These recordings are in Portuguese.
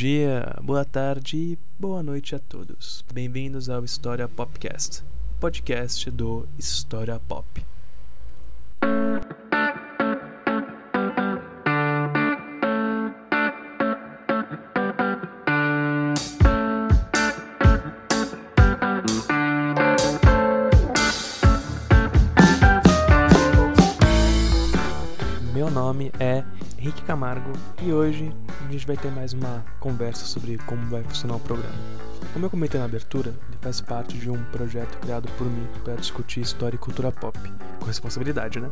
dia, boa tarde e boa noite a todos. Bem-vindos ao História Popcast, podcast do História Pop. Henrique Camargo e hoje a gente vai ter mais uma conversa sobre como vai funcionar o programa. Como eu comentei na abertura, ele faz parte de um projeto criado por mim para discutir história e cultura pop, com responsabilidade, né?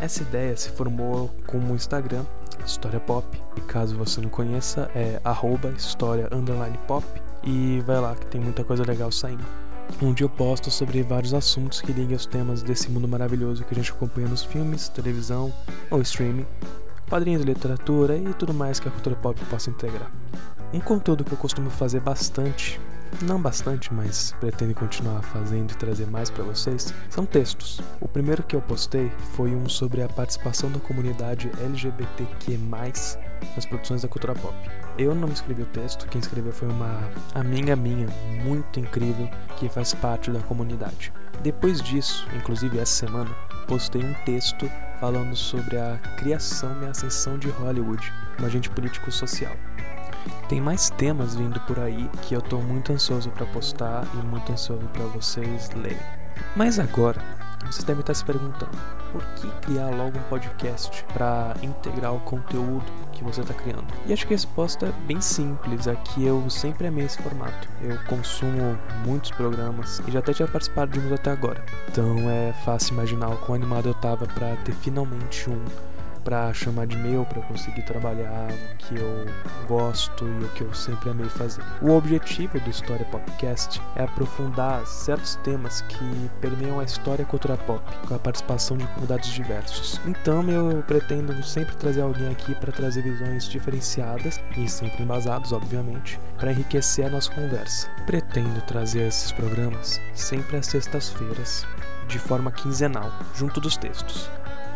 Essa ideia se formou com o Instagram História Pop, e caso você não conheça, é arroba história pop, e vai lá que tem muita coisa legal saindo onde eu posto sobre vários assuntos que ligam os temas desse mundo maravilhoso que a gente acompanha nos filmes, televisão ou streaming, quadrinhos literatura e tudo mais que a cultura pop possa integrar. Um conteúdo que eu costumo fazer bastante, não bastante, mas pretendo continuar fazendo e trazer mais para vocês, são textos. O primeiro que eu postei foi um sobre a participação da comunidade LGBTQ+, nas produções da cultura pop. Eu não escrevi o texto, quem escreveu foi uma amiga minha, muito incrível, que faz parte da comunidade. Depois disso, inclusive essa semana, postei um texto falando sobre a criação e ascensão de Hollywood, um agente político social. Tem mais temas vindo por aí que eu tô muito ansioso para postar e muito ansioso para vocês lerem. Mas agora, vocês devem estar se perguntando: por que criar logo um podcast para integrar o conteúdo que você está criando? E acho que a resposta é bem simples. Aqui eu sempre amei esse formato. Eu consumo muitos programas e já até tinha participado de uns até agora. Então é fácil imaginar o quão animado eu tava para ter finalmente um para chamar de meu, para conseguir trabalhar o que eu gosto e o que eu sempre amei fazer. O objetivo do História Popcast é aprofundar certos temas que permeiam a história e a cultura pop, com a participação de convidados diversos. Então eu pretendo sempre trazer alguém aqui para trazer visões diferenciadas e sempre embasados, obviamente, para enriquecer a nossa conversa. Pretendo trazer esses programas sempre às sextas-feiras, de forma quinzenal, junto dos textos.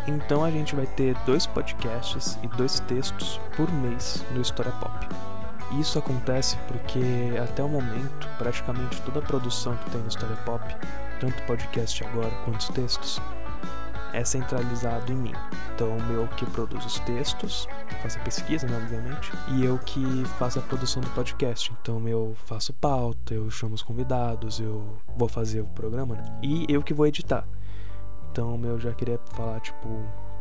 Então a gente vai ter dois podcasts e dois textos por mês no História Pop. Isso acontece porque até o momento, praticamente toda a produção que tem no História Pop, tanto podcast agora quanto os textos, é centralizado em mim. Então eu que produzo os textos, faço a pesquisa, né, obviamente, e eu que faço a produção do podcast. Então eu faço pauta, eu chamo os convidados, eu vou fazer o programa, né? e eu que vou editar. Então eu já queria falar, tipo,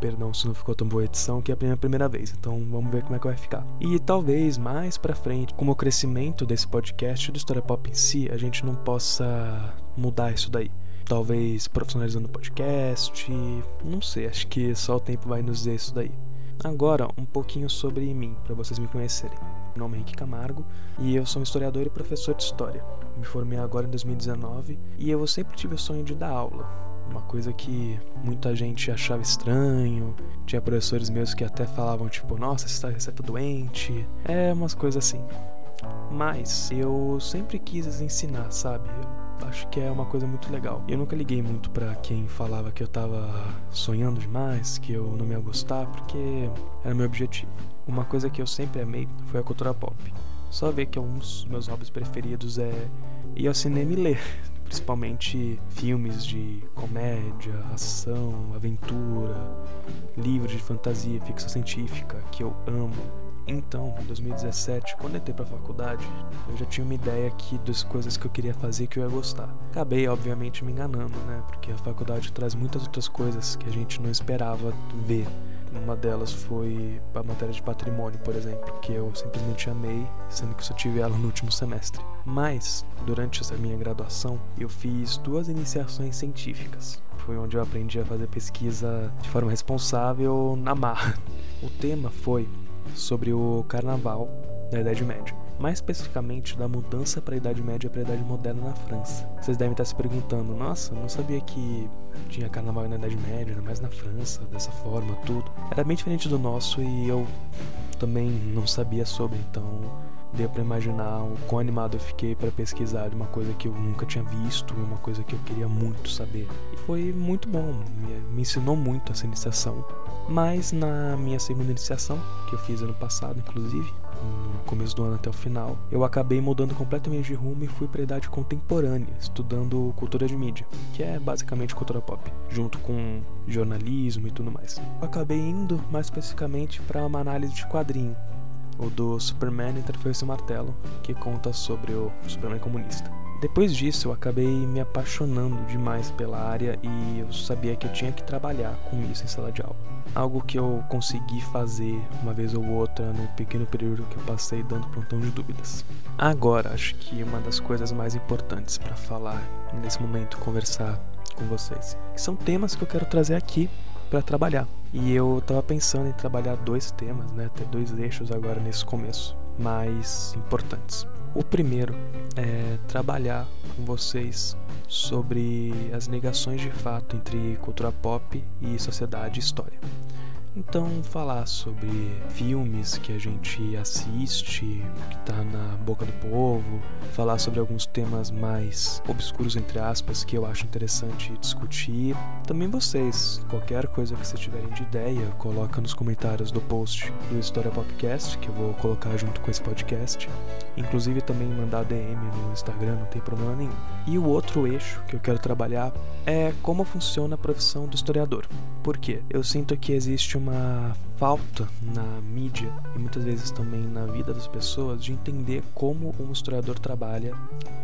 perdão se não ficou tão boa a edição, que é a minha primeira vez. Então vamos ver como é que vai ficar. E talvez mais pra frente, como o crescimento desse podcast do História Pop em si, a gente não possa mudar isso daí. Talvez profissionalizando o podcast, não sei, acho que só o tempo vai nos dizer isso daí. Agora, um pouquinho sobre mim, para vocês me conhecerem. Meu nome é Henrique Camargo e eu sou um historiador e professor de história. Me formei agora em 2019 e eu sempre tive o sonho de dar aula uma coisa que muita gente achava estranho. Tinha professores meus que até falavam, tipo, nossa, você tá doente. É umas coisas assim. Mas eu sempre quis ensinar, sabe? Eu acho que é uma coisa muito legal. Eu nunca liguei muito para quem falava que eu tava sonhando demais, que eu não me ia gostar, porque era meu objetivo. Uma coisa que eu sempre amei foi a cultura pop. Só ver que um dos meus hobbies preferidos é ir ao cinema e ler principalmente filmes de comédia, ação, aventura, livros de fantasia, ficção científica, que eu amo. Então, em 2017, quando eu entrei pra faculdade, eu já tinha uma ideia aqui das coisas que eu queria fazer que eu ia gostar. Acabei, obviamente, me enganando, né? Porque a faculdade traz muitas outras coisas que a gente não esperava ver uma delas foi a matéria de patrimônio, por exemplo, que eu simplesmente amei, sendo que só tive ela no último semestre. Mas, durante essa minha graduação, eu fiz duas iniciações científicas. Foi onde eu aprendi a fazer pesquisa de forma responsável na marra. O tema foi sobre o carnaval da Idade Média mais especificamente da mudança para a Idade Média para a Idade Moderna na França. Vocês devem estar se perguntando: nossa, não sabia que tinha carnaval na Idade Média, mais na França, dessa forma, tudo. Era bem diferente do nosso e eu também não sabia sobre, então deu para imaginar o quão animado eu fiquei para pesquisar de uma coisa que eu nunca tinha visto, uma coisa que eu queria muito saber. E foi muito bom, me, ensinou muito essa iniciação. Mas na minha segunda iniciação, que eu fiz ano passado, inclusive, no começo do ano até o final, eu acabei mudando completamente de rumo e fui para a idade contemporânea, estudando cultura de mídia, que é basicamente cultura pop, junto com jornalismo e tudo mais. Eu acabei indo mais especificamente para uma análise de quadrinho, o do Superman Interface Martelo, que conta sobre o Superman comunista. Depois disso, eu acabei me apaixonando demais pela área e eu sabia que eu tinha que trabalhar com isso em sala de aula. Algo que eu consegui fazer uma vez ou outra no pequeno período que eu passei dando plantão de dúvidas. Agora, acho que uma das coisas mais importantes para falar nesse momento, conversar com vocês, são temas que eu quero trazer aqui para trabalhar. E eu tava pensando em trabalhar dois temas, né, ter dois eixos agora nesse começo, mais importantes. O primeiro é trabalhar com vocês sobre as negações de fato entre cultura pop e sociedade e história. Então, falar sobre filmes que a gente assiste, que tá na boca do povo, falar sobre alguns temas mais obscuros, entre aspas, que eu acho interessante discutir. Também vocês, qualquer coisa que vocês tiverem de ideia, coloca nos comentários do post do História Popcast, que eu vou colocar junto com esse podcast. Inclusive também mandar DM no Instagram, não tem problema nenhum. E o outro eixo que eu quero trabalhar é como funciona a profissão do historiador. Por quê? Eu sinto que existe uma falta na mídia e muitas vezes também na vida das pessoas de entender como um historiador trabalha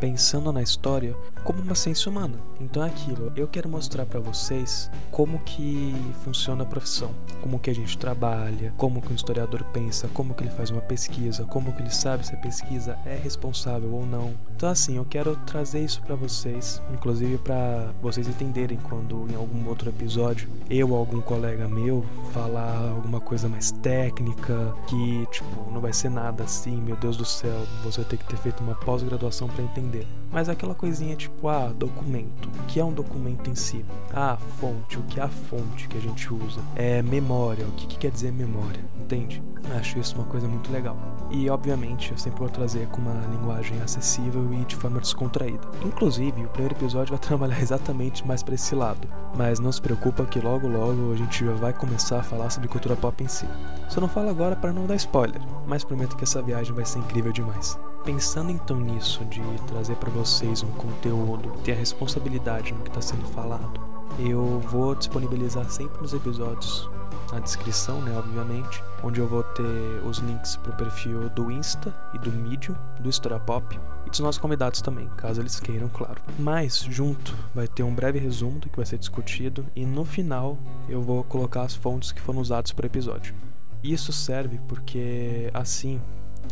pensando na história como uma ciência humana. Então é aquilo, eu quero mostrar para vocês como que funciona a profissão, como que a gente trabalha, como que um historiador pensa, como que ele faz uma pesquisa, como que ele sabe se a pesquisa é responsável ou não. Então assim, eu quero trazer isso para vocês, inclusive para vocês entenderem quando em algum outro episódio eu ou algum colega meu falar alguma coisa mais técnica, que, tipo, não vai ser nada assim, meu Deus do céu, você vai ter que ter feito uma pós-graduação para entender. Mas aquela coisinha tipo, ah, documento. O que é um documento em si? Ah, fonte. O que é a fonte que a gente usa? É memória. O que, que quer dizer memória? Entende? Acho isso uma coisa muito legal. E, obviamente, eu sempre vou trazer com uma linguagem acessível e de forma descontraída. Inclusive, o primeiro episódio vai trabalhar exatamente mais para esse lado. Mas não se preocupa que logo logo a gente já vai começar a falar sobre cultura pop em si. Só não falo agora para não dar spoiler, mas prometo que essa viagem vai ser incrível demais. Pensando então nisso, de trazer para vocês um conteúdo, ter a responsabilidade no que está sendo falado, eu vou disponibilizar sempre nos episódios na descrição, né, obviamente, onde eu vou ter os links pro perfil do Insta e do Medium, do História Pop, e dos nossos convidados também, caso eles queiram, claro. Mas, junto, vai ter um breve resumo do que vai ser discutido, e no final eu vou colocar as fontes que foram usadas para o episódio. Isso serve porque, assim,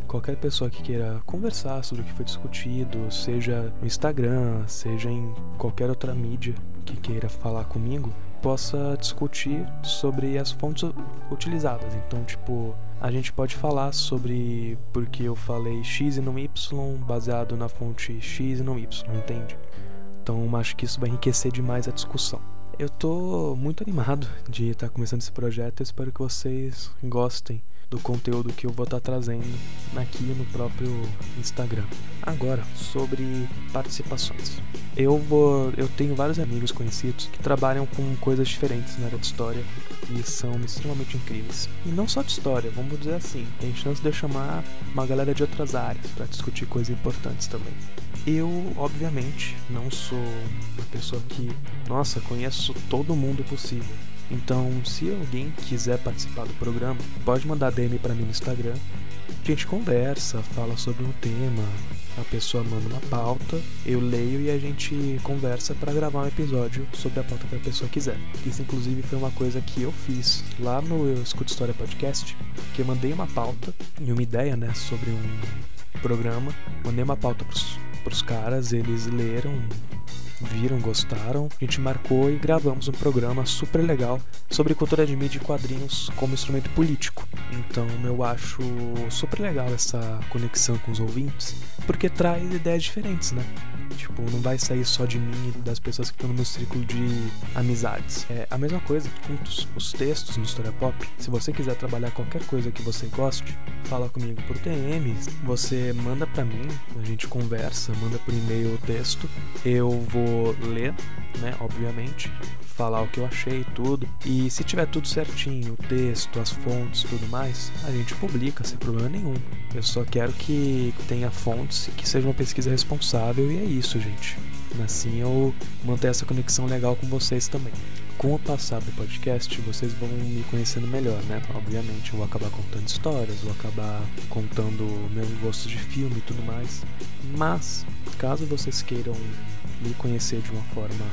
qualquer pessoa que queira conversar sobre o que foi discutido, seja no Instagram, seja em qualquer outra mídia que queira falar comigo, possa discutir sobre as fontes utilizadas. Então, tipo, a gente pode falar sobre porque eu falei X e não Y baseado na fonte X e não Y, entende? Então, acho que isso vai enriquecer demais a discussão. Eu tô muito animado de estar começando esse projeto. Eu espero que vocês gostem do conteúdo que eu vou estar trazendo aqui no próprio Instagram. Agora, sobre participações. Eu vou, eu tenho vários amigos conhecidos que trabalham com coisas diferentes na área de história e são extremamente incríveis. E não só de história, vamos dizer assim, tem chance de eu chamar uma galera de outras áreas para discutir coisas importantes também. Eu, obviamente, não sou uma pessoa que, nossa, conheço todo mundo possível. Então, se alguém quiser participar do programa, pode mandar DM para mim no Instagram. A gente conversa, fala sobre um tema, a pessoa manda uma pauta, eu leio e a gente conversa para gravar um episódio sobre a pauta que a pessoa quiser. Isso, inclusive, foi uma coisa que eu fiz lá no Eu Escuto História Podcast, que eu mandei uma pauta e uma ideia, né, sobre um programa, mandei uma pauta pros, pros caras, eles leram, viram, gostaram, a gente marcou e gravamos um programa super legal sobre cultura de mídia e quadrinhos como instrumento político. Então eu acho super legal essa conexão com os ouvintes, porque traz ideias diferentes, né? Tipo, não vai sair só de mim e das pessoas que estão no meu círculo de amizades. É a mesma coisa com os, os textos no História Pop. Se você quiser trabalhar qualquer coisa que você goste, fala comigo por DM, você manda para mim, a gente conversa, manda por e-mail o texto, eu vou ler, né, obviamente, falar o que eu achei tudo. E se tiver tudo certinho, o texto, as fontes, tudo mais, a gente publica sem problema nenhum. Eu só quero que tenha fontes e que seja uma pesquisa responsável e é isso, gente. Assim eu manter essa conexão legal com vocês também. Com o passar do podcast, vocês vão me conhecendo melhor, né? Obviamente, eu vou acabar contando histórias, vou acabar contando meus gostos de filme e tudo mais. Mas, caso vocês queiram me conhecer de uma forma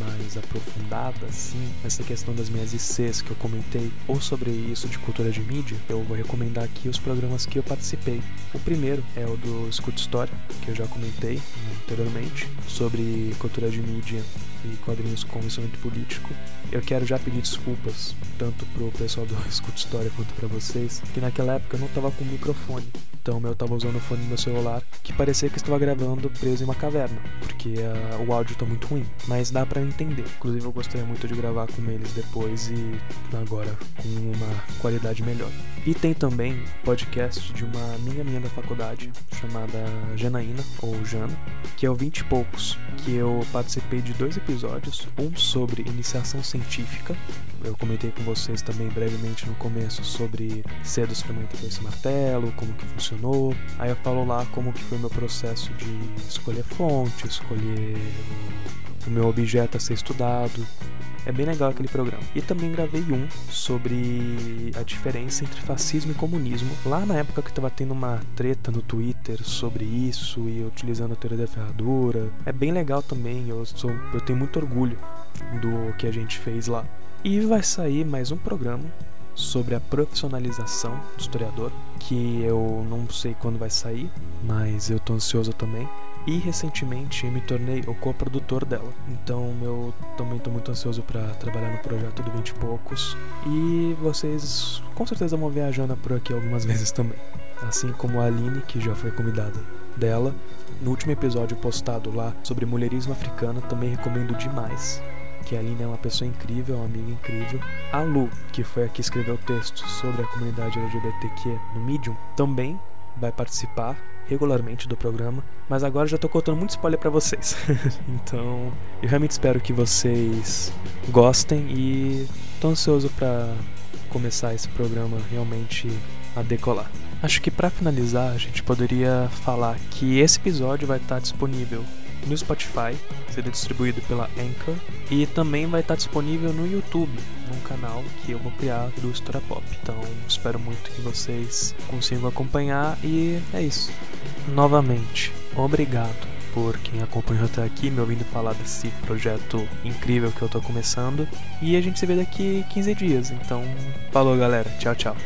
mais aprofundada, assim, nessa questão das minhas ICs que eu comentei, ou sobre isso de cultura de mídia, eu vou recomendar aqui os programas que eu participei. O primeiro é o do Escuta História, que eu já comentei anteriormente, sobre cultura de mídia e quadrinhos com instrumento político. Eu quero já pedir desculpas, tanto pro pessoal do Escuta História quanto para vocês, que naquela época eu não tava com microfone. Então eu tava usando o fone do meu celular, que parecia que estava gravando preso em uma caverna, porque uh, o áudio tá muito ruim. Mas dá para entender. Inclusive eu gostaria muito de gravar com eles depois e agora com uma qualidade melhor. E tem também podcast de uma amiga minha da faculdade, chamada Janaína, ou Jana, que é o 20 e poucos, que eu participei de dois episódios, um sobre iniciação científica, eu comentei com vocês também brevemente no começo sobre cedo experimentador esse martelo, como que funcionou. Aí eu falo lá como que foi meu processo de escolher fonte, escolher o meu objeto a ser estudado. É bem legal aquele programa. E também gravei um sobre a diferença entre fascismo e comunismo. Lá na época que tava tendo uma treta no Twitter sobre isso e utilizando a teoria da ferradura. É bem legal também. Eu, sou, eu tenho muito orgulho do que a gente fez lá. E vai sair mais um programa sobre a profissionalização do historiador, que eu não sei quando vai sair, mas eu tô ansioso também. E recentemente me tornei o co-produtor dela. Então eu também estou muito ansioso para trabalhar no projeto do 20 e poucos. E vocês com certeza vão ver a Jana por aqui algumas vezes também. Assim como a Aline, que já foi convidada dela. No último episódio postado lá sobre mulherismo africano, também recomendo demais que a Aline é uma pessoa incrível, uma amiga incrível. A Lu, que foi a que escreveu o texto sobre a comunidade LGBTQ no Medium, também vai participar regularmente do programa, mas agora já tô contando muito spoiler para vocês. então, eu realmente espero que vocês gostem e tô ansioso para começar esse programa realmente a decolar. Acho que para finalizar, a gente poderia falar que esse episódio vai estar disponível no Spotify, será distribuído pela Anchor e também vai estar disponível no YouTube, num canal que eu vou criar do História Pop. Então espero muito que vocês consigam acompanhar e é isso. Novamente, obrigado por quem acompanhou até aqui, me ouvindo falar desse projeto incrível que eu tô começando. E a gente se vê daqui 15 dias. Então, falou galera, tchau, tchau.